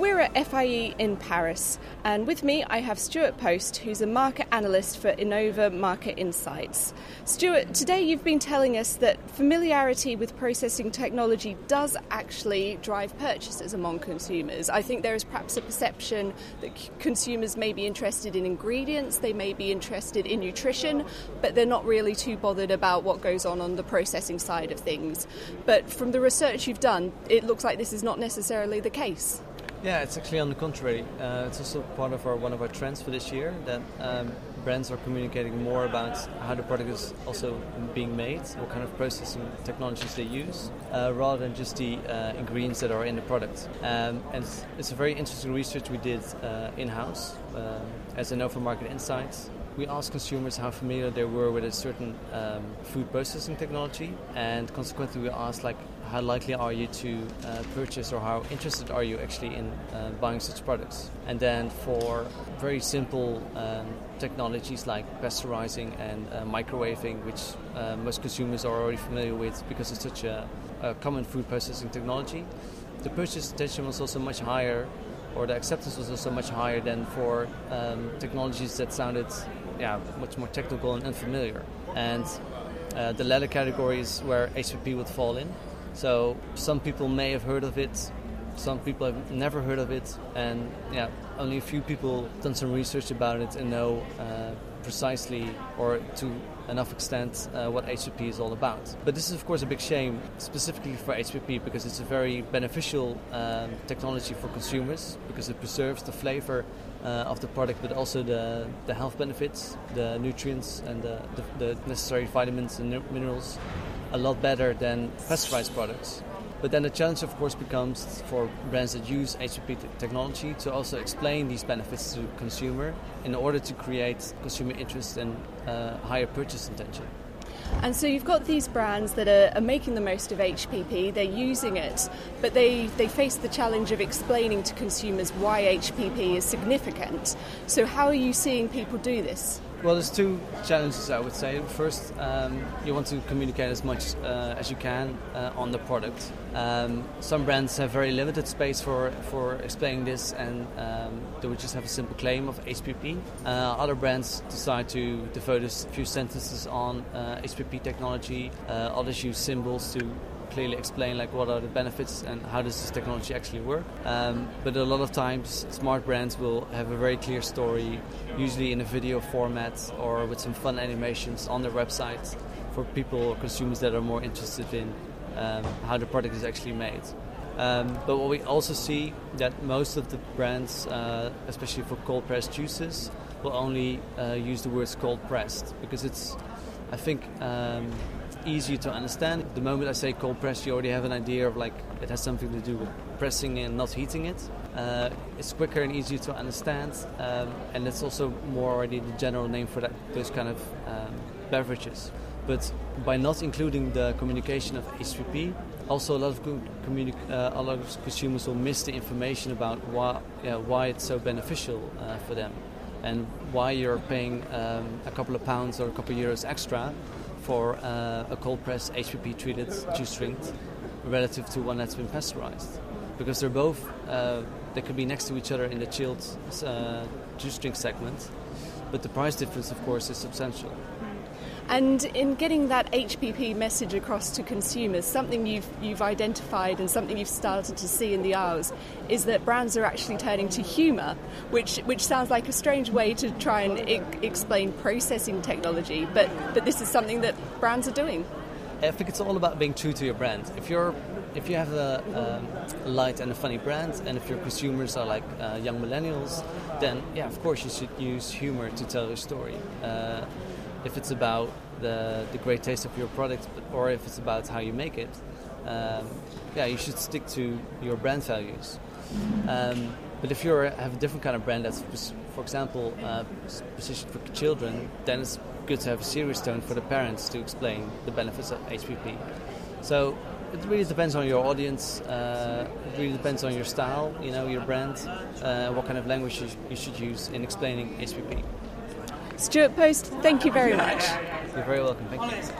We're at FIE in Paris, and with me I have Stuart Post, who's a market analyst for Innova Market Insights. Stuart, today you've been telling us that familiarity with processing technology does actually drive purchases among consumers. I think there is perhaps a perception that consumers may be interested in ingredients, they may be interested in nutrition, but they're not really too bothered about what goes on on the processing side of things. But from the research you've done, it looks like this is not necessarily the case. Yeah, it's actually on the contrary. Uh, it's also part of our one of our trends for this year that um, brands are communicating more about how the product is also being made, what kind of processing technologies they use, uh, rather than just the uh, ingredients that are in the product. Um, and it's, it's, a very interesting research we did uh, in-house uh, as Innova Market Insights we asked consumers how familiar they were with a certain um, food processing technology, and consequently, we asked like how likely are you to uh, purchase or how interested are you actually in uh, buying such products? And then for very simple um, technologies like pasteurizing and uh, microwaving, which uh, most consumers are already familiar with because it's such a, a common food processing technology, the purchase intention was also much higher or the acceptance was also much higher than for um, technologies that sounded yeah, much more technical and unfamiliar. And uh, the latter category is where HPP would fall in. So some people may have heard of it, some people have never heard of it, and yeah, only a few people done some research about it and know uh, precisely or to enough extent uh, what HPP is all about. But this is, of course, a big shame, specifically for HPP, because it's a very beneficial um, technology for consumers because it preserves the flavor uh, of the product, but also the, the health benefits, the nutrients, and the, the, the necessary vitamins and minerals a lot better than pasteurized products. But then the challenge, of course, becomes for brands that use HPP technology to also explain these benefits to consumer in order to create consumer interest and uh, higher purchase intention. And so you've got these brands that are, are, making the most of HPP, they're using it, but they, they face the challenge of explaining to consumers why HPP is significant. So, how are you seeing people do this? Well, there's two challenges I would say. First, um, you want to communicate as much uh, as you can uh, on the product. Um, some brands have very limited space for, for explaining this, and um, they would just have a simple claim of HPP. Uh, other brands decide to devote a few sentences on HPP uh, technology. Uh, others use symbols to clearly explain like what are the benefits and how does this technology actually work. Um, but a lot of times, smart brands will have a very clear story, usually in a video format or with some fun animations on their website for people or consumers that are more interested in um, how the product is actually made. Um, but what we also see that most of the brands, uh, especially for cold pressed juices, will only uh, use the words cold pressed because it's, I think, um, easier to understand. The moment I say cold press, you already have an idea of like it has something to do with pressing and not heating it. Uh, it's quicker and easier to understand, um, and it's also more already the general name for that those kind of um, beverages. But by not including the communication of HPP, also a lot of communi- uh, a lot of consumers will miss the information about why yeah, why it's so beneficial uh, for them and why you're paying um, a couple of pounds or a couple of euros extra for uh, a cold press HPP treated juice drink relative to one that's been pasteurized. Because they're both uh, they could be next to each other in the chilled uh, juice drink segment but the price difference of course is substantial and in getting that HPP message across to consumers, something you've, you've identified and something you've started to see in the aisles is that brands are actually turning to humour, which, which sounds like a strange way to try and explain processing technology, but, but this is something that brands are doing. I think it's all about being true to your brand. If you're if you have a, um, light and a funny brand, and if your consumers are like uh, young millennials, then yeah, of course you should use humor to tell your story. Uh, if it's about the, the great taste of your product or if it's about how you make it, um, yeah, you should stick to your brand values. Um, but if you have a different kind of brand that's, for example, uh, positioned for children, then it's good to have a serious tone for the parents to explain the benefits of HPP. So it really depends on your audience. Uh, it really depends on your style, you know, your brand, uh, what kind of language you, you should use in explaining HPP. Stuart Post, thank you very much. You're very welcome. Thank you.